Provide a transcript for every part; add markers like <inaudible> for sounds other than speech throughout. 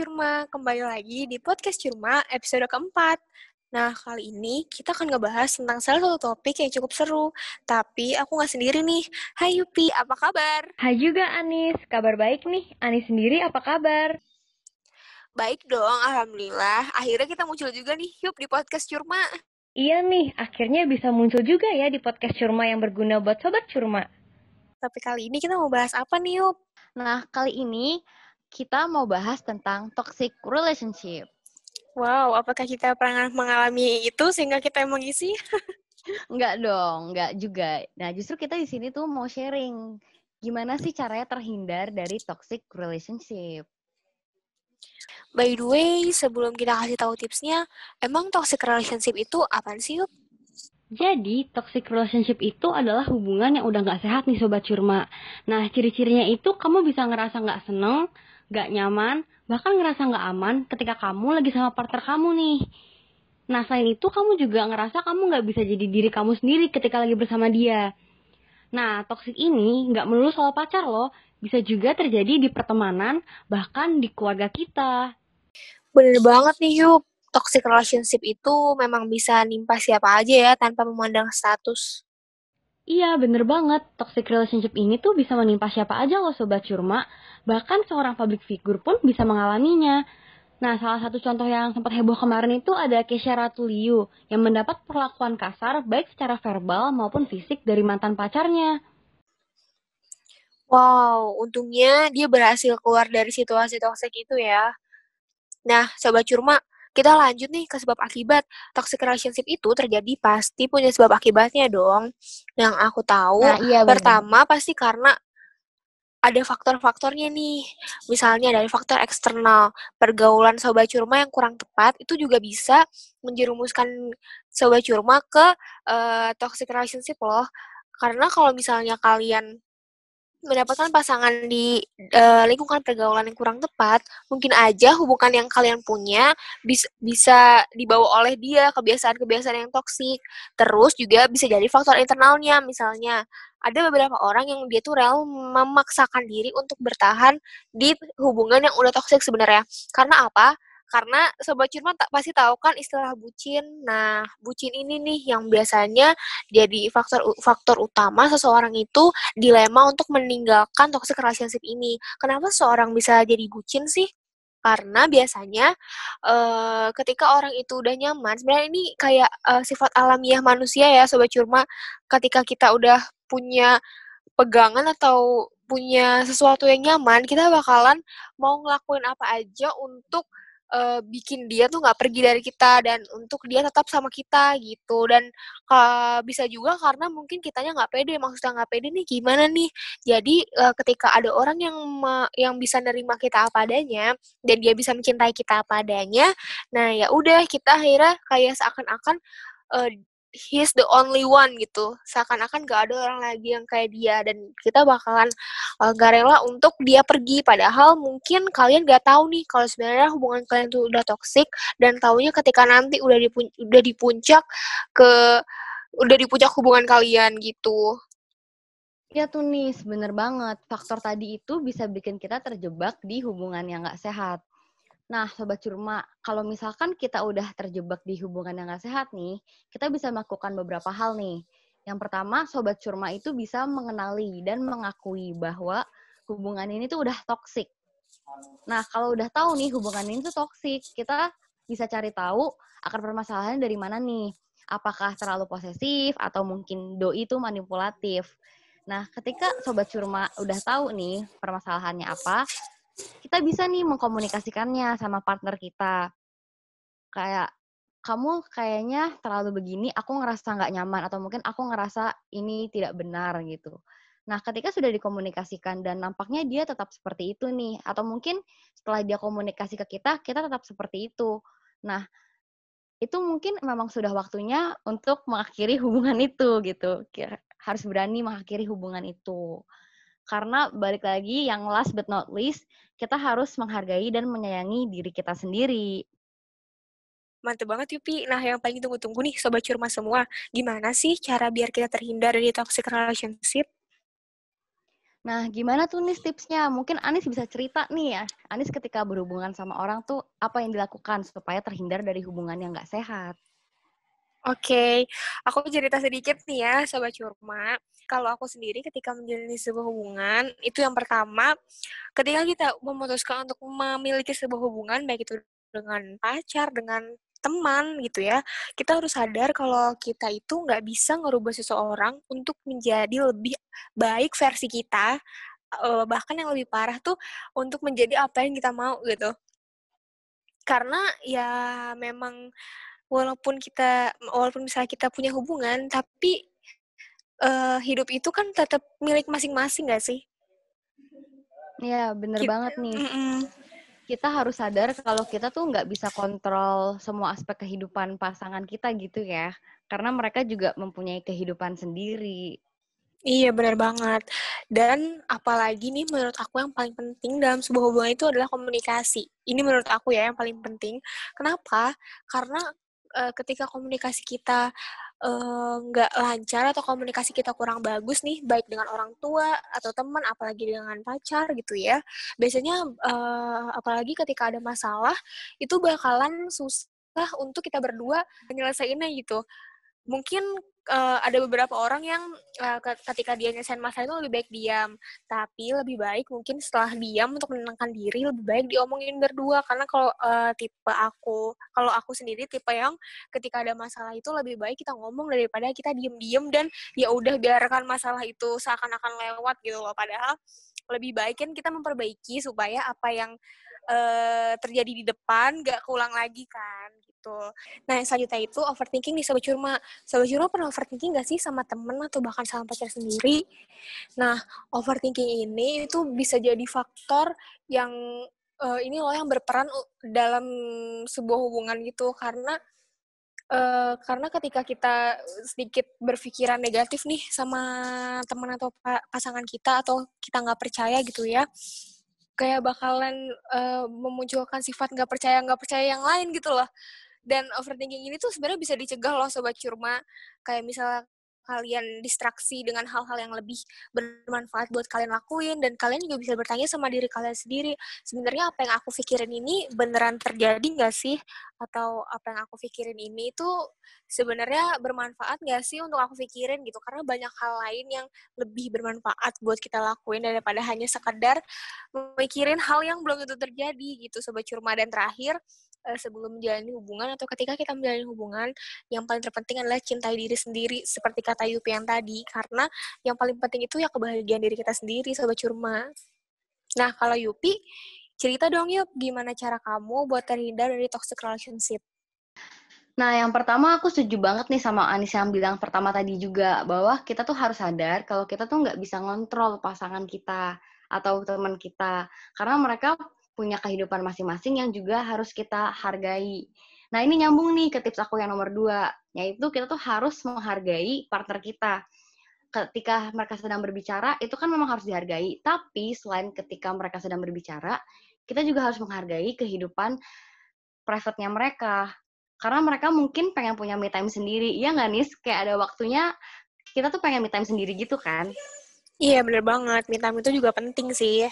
Curma, kembali lagi di Podcast Curma episode keempat. Nah, kali ini kita akan ngebahas tentang salah satu topik yang cukup seru. Tapi aku nggak sendiri nih. Hai Yupi, apa kabar? Hai juga Anis, kabar baik nih. Anis sendiri apa kabar? Baik dong, Alhamdulillah. Akhirnya kita muncul juga nih, Yup, di Podcast Curma. Iya nih, akhirnya bisa muncul juga ya di podcast Curma yang berguna buat Sobat Curma. Tapi kali ini kita mau bahas apa nih, Yup? Nah, kali ini kita mau bahas tentang toxic relationship. Wow, apakah kita pernah mengalami itu sehingga kita emang isi? Enggak <laughs> dong, enggak juga. Nah, justru kita di sini tuh mau sharing gimana sih caranya terhindar dari toxic relationship. By the way, sebelum kita kasih tahu tipsnya, emang toxic relationship itu apa sih, Yup? Jadi, toxic relationship itu adalah hubungan yang udah gak sehat nih Sobat Curma. Nah, ciri-cirinya itu kamu bisa ngerasa gak seneng, gak nyaman, bahkan ngerasa gak aman ketika kamu lagi sama partner kamu nih. Nah, selain itu kamu juga ngerasa kamu gak bisa jadi diri kamu sendiri ketika lagi bersama dia. Nah, toxic ini gak melulu soal pacar loh, bisa juga terjadi di pertemanan, bahkan di keluarga kita. Bener banget nih, Yup. Toxic relationship itu memang bisa nimpa siapa aja ya, tanpa memandang status. Iya, bener banget. Toxic relationship ini tuh bisa menimpa siapa aja loh Sobat Curma. Bahkan seorang public figure pun bisa mengalaminya. Nah, salah satu contoh yang sempat heboh kemarin itu ada Kesha Ratuliu yang mendapat perlakuan kasar baik secara verbal maupun fisik dari mantan pacarnya. Wow, untungnya dia berhasil keluar dari situasi toxic itu ya. Nah, Sobat Curma, kita lanjut nih ke sebab akibat. Toxic relationship itu terjadi pasti punya sebab akibatnya dong. Yang aku tahu, Nah, iya bener. pertama pasti karena ada faktor-faktornya nih. Misalnya dari faktor eksternal, pergaulan sobat curma yang kurang tepat itu juga bisa menjerumuskan sobat curma ke eh, toxic relationship loh. Karena kalau misalnya kalian mendapatkan pasangan di eh, lingkungan pergaulan yang kurang tepat, mungkin aja hubungan yang kalian punya bis, bisa dibawa oleh dia kebiasaan-kebiasaan yang toksik. Terus juga bisa jadi faktor internalnya, misalnya ada beberapa orang yang dia tuh rel memaksakan diri untuk bertahan di hubungan yang udah toksik sebenarnya. Karena apa? Karena sobat curman tak pasti tahu kan istilah bucin. Nah, bucin ini nih yang biasanya jadi faktor faktor utama seseorang itu dilema untuk meninggalkan toxic relationship ini. Kenapa seorang bisa jadi bucin sih? Karena biasanya eh, ketika orang itu udah nyaman, sebenarnya ini kayak eh, sifat alamiah manusia ya, sobat curma. Ketika kita udah punya pegangan atau punya sesuatu yang nyaman, kita bakalan mau ngelakuin apa aja untuk eh, bikin dia tuh nggak pergi dari kita dan untuk dia tetap sama kita gitu. Dan ka- bisa juga karena mungkin kitanya nggak pede maksudnya nggak pede nih gimana nih? Jadi eh, ketika ada orang yang yang bisa nerima kita apa adanya dan dia bisa mencintai kita apa adanya nah ya udah kita akhirnya kayak seakan-akan eh, he's the only one gitu. Seakan-akan gak ada orang lagi yang kayak dia. Dan kita bakalan uh, gak rela untuk dia pergi. Padahal mungkin kalian gak tahu nih kalau sebenarnya hubungan kalian tuh udah toksik dan taunya ketika nanti udah di udah di puncak ke udah di puncak hubungan kalian gitu. Iya tuh nih, bener banget. Faktor tadi itu bisa bikin kita terjebak di hubungan yang nggak sehat. Nah, Sobat Curma, kalau misalkan kita udah terjebak di hubungan yang nggak sehat nih, kita bisa melakukan beberapa hal nih. Yang pertama, Sobat Curma itu bisa mengenali dan mengakui bahwa hubungan ini tuh udah toksik. Nah, kalau udah tahu nih hubungan ini tuh toksik, kita bisa cari tahu akar permasalahannya dari mana nih. Apakah terlalu posesif atau mungkin doi itu manipulatif. Nah, ketika Sobat Curma udah tahu nih permasalahannya apa, kita bisa nih mengkomunikasikannya sama partner kita. Kayak, kamu kayaknya terlalu begini, aku ngerasa nggak nyaman, atau mungkin aku ngerasa ini tidak benar gitu. Nah, ketika sudah dikomunikasikan dan nampaknya dia tetap seperti itu nih, atau mungkin setelah dia komunikasi ke kita, kita tetap seperti itu. Nah, itu mungkin memang sudah waktunya untuk mengakhiri hubungan itu gitu. Harus berani mengakhiri hubungan itu. Karena balik lagi yang last but not least, kita harus menghargai dan menyayangi diri kita sendiri. mantep banget Yupi nah yang paling tunggu-tunggu nih sobat curma semua gimana sih cara biar kita terhindar dari toxic relationship Nah, gimana tuh nih tipsnya? Mungkin Anis bisa cerita nih ya. Anis ketika berhubungan sama orang tuh apa yang dilakukan supaya terhindar dari hubungan yang nggak sehat? Oke, aku cerita sedikit nih ya, Sobat Curma. Kalau aku sendiri ketika menjalani sebuah hubungan, itu yang pertama, ketika kita memutuskan untuk memiliki sebuah hubungan, baik itu dengan pacar, dengan teman gitu ya, kita harus sadar kalau kita itu nggak bisa ngerubah seseorang untuk menjadi lebih baik versi kita, uh, bahkan yang lebih parah tuh untuk menjadi apa yang kita mau gitu. Karena ya memang walaupun kita walaupun misalnya kita punya hubungan, tapi uh, hidup itu kan tetap milik masing-masing gak sih? Iya, bener kita, banget nih. Mm -mm. Kita harus sadar kalau kita tuh nggak bisa kontrol semua aspek kehidupan pasangan kita gitu ya. Karena mereka juga mempunyai kehidupan sendiri. Iya, benar banget. Dan apalagi nih menurut aku yang paling penting dalam sebuah hubungan itu adalah komunikasi. Ini menurut aku ya yang paling penting. Kenapa? Karena uh, ketika komunikasi kita nggak uh, lancar atau komunikasi kita kurang bagus nih baik dengan orang tua atau teman apalagi dengan pacar gitu ya biasanya uh, apalagi ketika ada masalah itu bakalan susah untuk kita berdua menyelesaikannya gitu. Mungkin uh, ada beberapa orang yang uh, ketika dia nyelesain masalah itu lebih baik diam. Tapi lebih baik mungkin setelah diam untuk menenangkan diri lebih baik diomongin berdua. Karena kalau uh, tipe aku kalau aku sendiri tipe yang ketika ada masalah itu lebih baik kita ngomong daripada kita diem-diem dan ya udah biarkan masalah itu seakan-akan lewat gitu loh. Padahal lebih baik kan kita memperbaiki supaya apa yang uh, terjadi di depan gak keulang lagi kan gitu. Nah, yang selanjutnya itu overthinking nih Sobat Curma. Sobat Curma pernah overthinking gak sih sama temen atau bahkan sama pacar sendiri? Nah, overthinking ini itu bisa jadi faktor yang uh, ini loh yang berperan dalam sebuah hubungan gitu karena Uh, karena ketika kita sedikit berpikiran negatif nih sama teman atau pa pasangan kita atau kita nggak percaya gitu ya kayak bakalan uh, memunculkan sifat nggak percaya nggak percaya yang lain gitu loh dan overthinking ini tuh sebenarnya bisa dicegah loh sobat curma. Kayak misalnya kalian distraksi dengan hal-hal yang lebih bermanfaat buat kalian lakuin dan kalian juga bisa bertanya sama diri kalian sendiri sebenarnya apa yang aku pikirin ini beneran terjadi nggak sih? Atau apa yang aku pikirin ini itu sebenarnya bermanfaat nggak sih untuk aku pikirin? Gitu. Karena banyak hal lain yang lebih bermanfaat buat kita lakuin daripada hanya sekedar mikirin hal yang belum tentu terjadi gitu sobat curma. Dan terakhir uh, sebelum menjalani hubungan atau ketika kita menjalani hubungan yang paling terpenting adalah cintai diri sendiri seperti kata Yupi yang tadi karena yang paling penting itu ya kebahagiaan diri kita sendiri sobat curma. Nah kalau Yupi cerita dong yuk gimana cara kamu buat terhindar dari toxic relationship. Nah, yang pertama aku setuju banget nih sama Anis yang bilang pertama tadi juga bahwa kita tuh harus sadar kalau kita tuh nggak bisa ngontrol pasangan kita atau teman kita karena mereka punya kehidupan masing-masing yang juga harus kita hargai. Nah, ini nyambung nih ke tips aku yang nomor dua, yaitu kita tuh harus menghargai partner kita. Ketika mereka sedang berbicara, itu kan memang harus dihargai. Tapi selain ketika mereka sedang berbicara, kita juga harus menghargai kehidupan private-nya mereka. Karena mereka mungkin pengen punya me time sendiri. Iya nggak, Nis? Kayak ada waktunya, kita tuh pengen me time sendiri gitu kan? Iya, bener banget. Me time itu juga penting sih.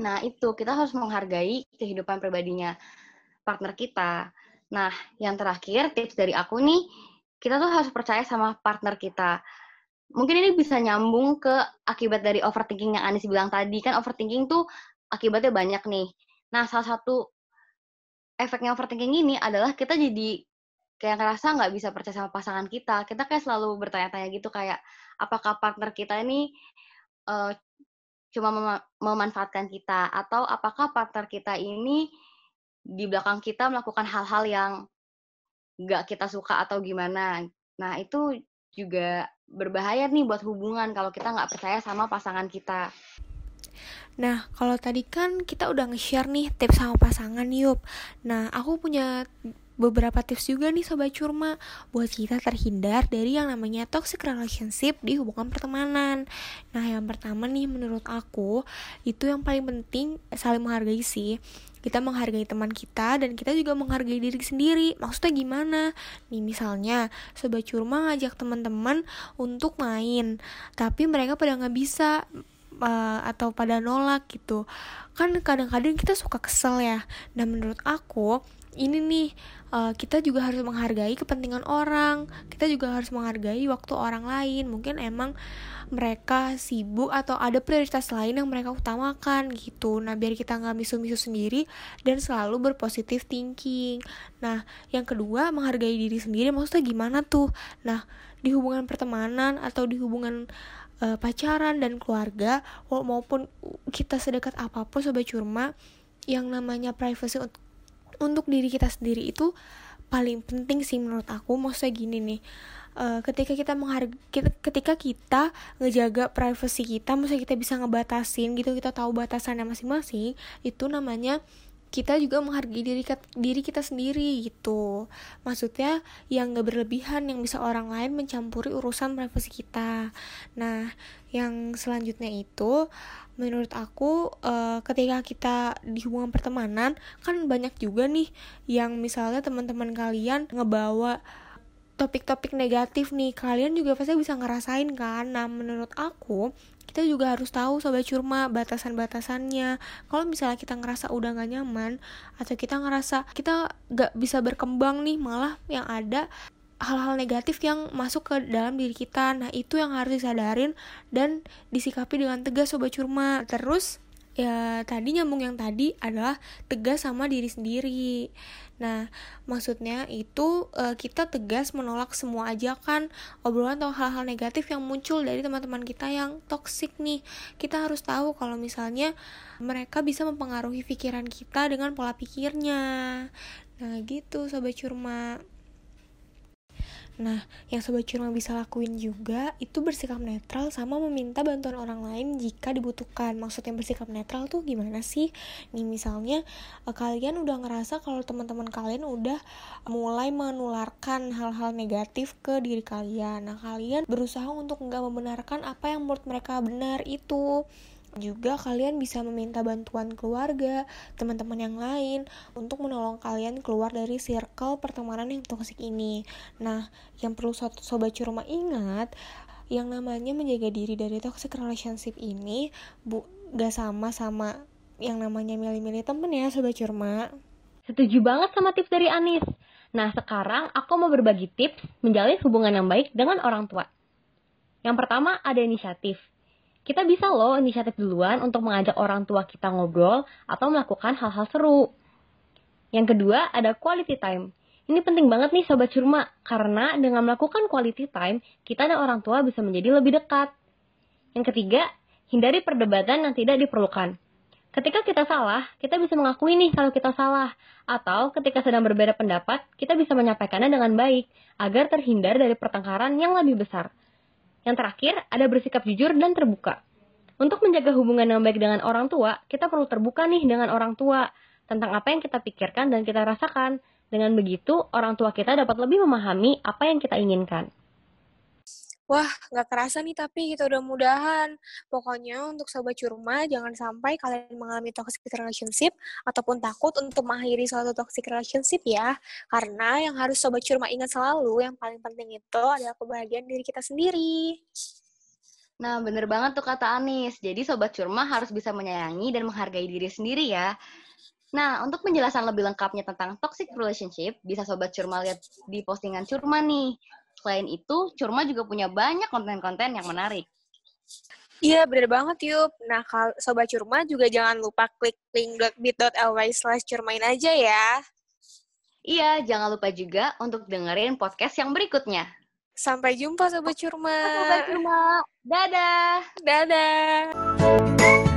Nah, itu kita harus menghargai kehidupan pribadinya partner kita. Nah, yang terakhir tips dari aku nih, kita tuh harus percaya sama partner kita. Mungkin ini bisa nyambung ke akibat dari overthinking yang Anis bilang tadi. Kan overthinking tuh akibatnya banyak nih. Nah, salah satu efeknya overthinking ini adalah kita jadi kayak ngerasa nggak bisa percaya sama pasangan kita. Kita kayak selalu bertanya-tanya gitu kayak apakah partner kita ini uh, cuma mem memanfaatkan kita atau apakah partner kita ini di belakang kita melakukan hal-hal yang nggak kita suka atau gimana. Nah, itu juga berbahaya nih buat hubungan kalau kita nggak percaya sama pasangan kita. Nah, kalau tadi kan kita udah nge-share nih tips sama pasangan yuk. Nah, aku punya beberapa tips juga nih Sobat Curma buat kita terhindar dari yang namanya toxic relationship di hubungan pertemanan. Nah, yang pertama nih menurut aku itu yang paling penting saling menghargai sih. kita menghargai teman kita dan kita juga menghargai diri sendiri maksudnya gimana nih misalnya sobat curma ngajak teman-teman untuk main tapi mereka pada nggak bisa uh, atau pada nolak gitu kan kadang-kadang kita suka kesel ya nah menurut aku ini nih uh, kita juga harus menghargai kepentingan orang. Kita juga harus menghargai waktu orang lain. Mungkin emang mereka sibuk atau ada prioritas lain yang mereka utamakan gitu. Nah biar kita nggak misu-misu sendiri dan selalu berpositif thinking. Nah yang kedua menghargai diri sendiri. Maksudnya gimana tuh? Nah di hubungan pertemanan atau di hubungan uh, pacaran dan keluarga maupun kita sedekat apa pun sobat curma yang namanya privacy untuk diri kita sendiri itu paling penting sih menurut aku. Maksudnya gini nih uh, ketika kita menghargai ketika kita ngejaga privacy kita maksudnya kita bisa ngebatasin gitu kita tahu batasannya masing-masing itu namanya kita juga menghargai diri diri kita sendiri gitu. Maksudnya yang gak berlebihan yang bisa orang lain mencampuri urusan privasi kita. Nah yang selanjutnya itu menurut aku uh, ketika kita di hubungan pertemanan kan banyak juga nih yang misalnya teman-teman kalian ngebawa topik-topik negatif nih. Kalian juga pasti bisa ngerasain kan? Nah menurut aku kita juga harus tahu sobat curma batasan-batasannya. Kalau misalnya kita ngerasa udah gak nyaman atau kita ngerasa kita gak bisa berkembang nih malah yang ada hal-hal negatif yang masuk ke dalam diri kita. Nah itu yang harus disadarin dan disikapi dengan tegas sobat curma. Terus ya tadi nyambung yang tadi adalah tegas sama diri sendiri. Nah, maksudnya itu uh, kita tegas menolak semua ajakan, obrolan atau hal-hal negatif yang muncul dari teman-teman kita yang toksik nih. Kita harus tahu kalau misalnya mereka bisa mempengaruhi pikiran kita dengan pola pikirnya. Nah, gitu sobat curma. Nah, yang sobat curma bisa lakuin juga itu bersikap netral sama meminta bantuan orang lain jika dibutuhkan. Maksudnya bersikap netral tuh gimana sih? Nih misalnya uh, kalian udah ngerasa kalau teman-teman kalian udah mulai menularkan hal-hal negatif ke diri kalian. Nah, kalian berusaha untuk nggak membenarkan apa yang menurut mereka benar itu juga kalian bisa meminta bantuan keluarga, teman-teman yang lain untuk menolong kalian keluar dari circle pertemanan yang toksik ini. Nah, yang perlu sobat curma ingat, yang namanya menjaga diri dari toxic relationship ini bu gak sama sama yang namanya milih-milih temen ya sobat curma. Setuju banget sama tips dari Anis. Nah, sekarang aku mau berbagi tips menjalin hubungan yang baik dengan orang tua. Yang pertama ada inisiatif kita bisa loh inisiatif duluan untuk mengajak orang tua kita ngobrol atau melakukan hal-hal seru. Yang kedua, ada quality time. Ini penting banget nih Sobat Curma, karena dengan melakukan quality time, kita dan orang tua bisa menjadi lebih dekat. Yang ketiga, hindari perdebatan yang tidak diperlukan. Ketika kita salah, kita bisa mengakui nih kalau kita salah. Atau ketika sedang berbeda pendapat, kita bisa menyampaikannya dengan baik, agar terhindar dari pertengkaran yang lebih besar. Yang terakhir, ada bersikap jujur dan terbuka. Untuk menjaga hubungan yang baik dengan orang tua, kita perlu terbuka nih dengan orang tua tentang apa yang kita pikirkan dan kita rasakan. Dengan begitu, orang tua kita dapat lebih memahami apa yang kita inginkan. Wah, nggak kerasa nih tapi kita udah mudahan. Pokoknya untuk sobat curma, jangan sampai kalian mengalami toxic relationship ataupun takut untuk mengakhiri suatu toxic relationship ya. Karena yang harus sobat curma ingat selalu, yang paling penting itu adalah kebahagiaan diri kita sendiri. Nah, bener banget tuh kata Anis. Jadi sobat curma harus bisa menyayangi dan menghargai diri sendiri ya. Nah, untuk penjelasan lebih lengkapnya tentang toxic relationship, bisa Sobat Curma lihat di postingan Curma nih. Selain itu, Curma juga punya banyak konten-konten yang menarik. Iya, bener banget, Yup. Nah, kalau Sobat Curma juga jangan lupa klik link bit.ly slash curmain aja ya. Iya, jangan lupa juga untuk dengerin podcast yang berikutnya. Sampai jumpa Sobat Curma. Sobat Curma. Dadah. Dadah.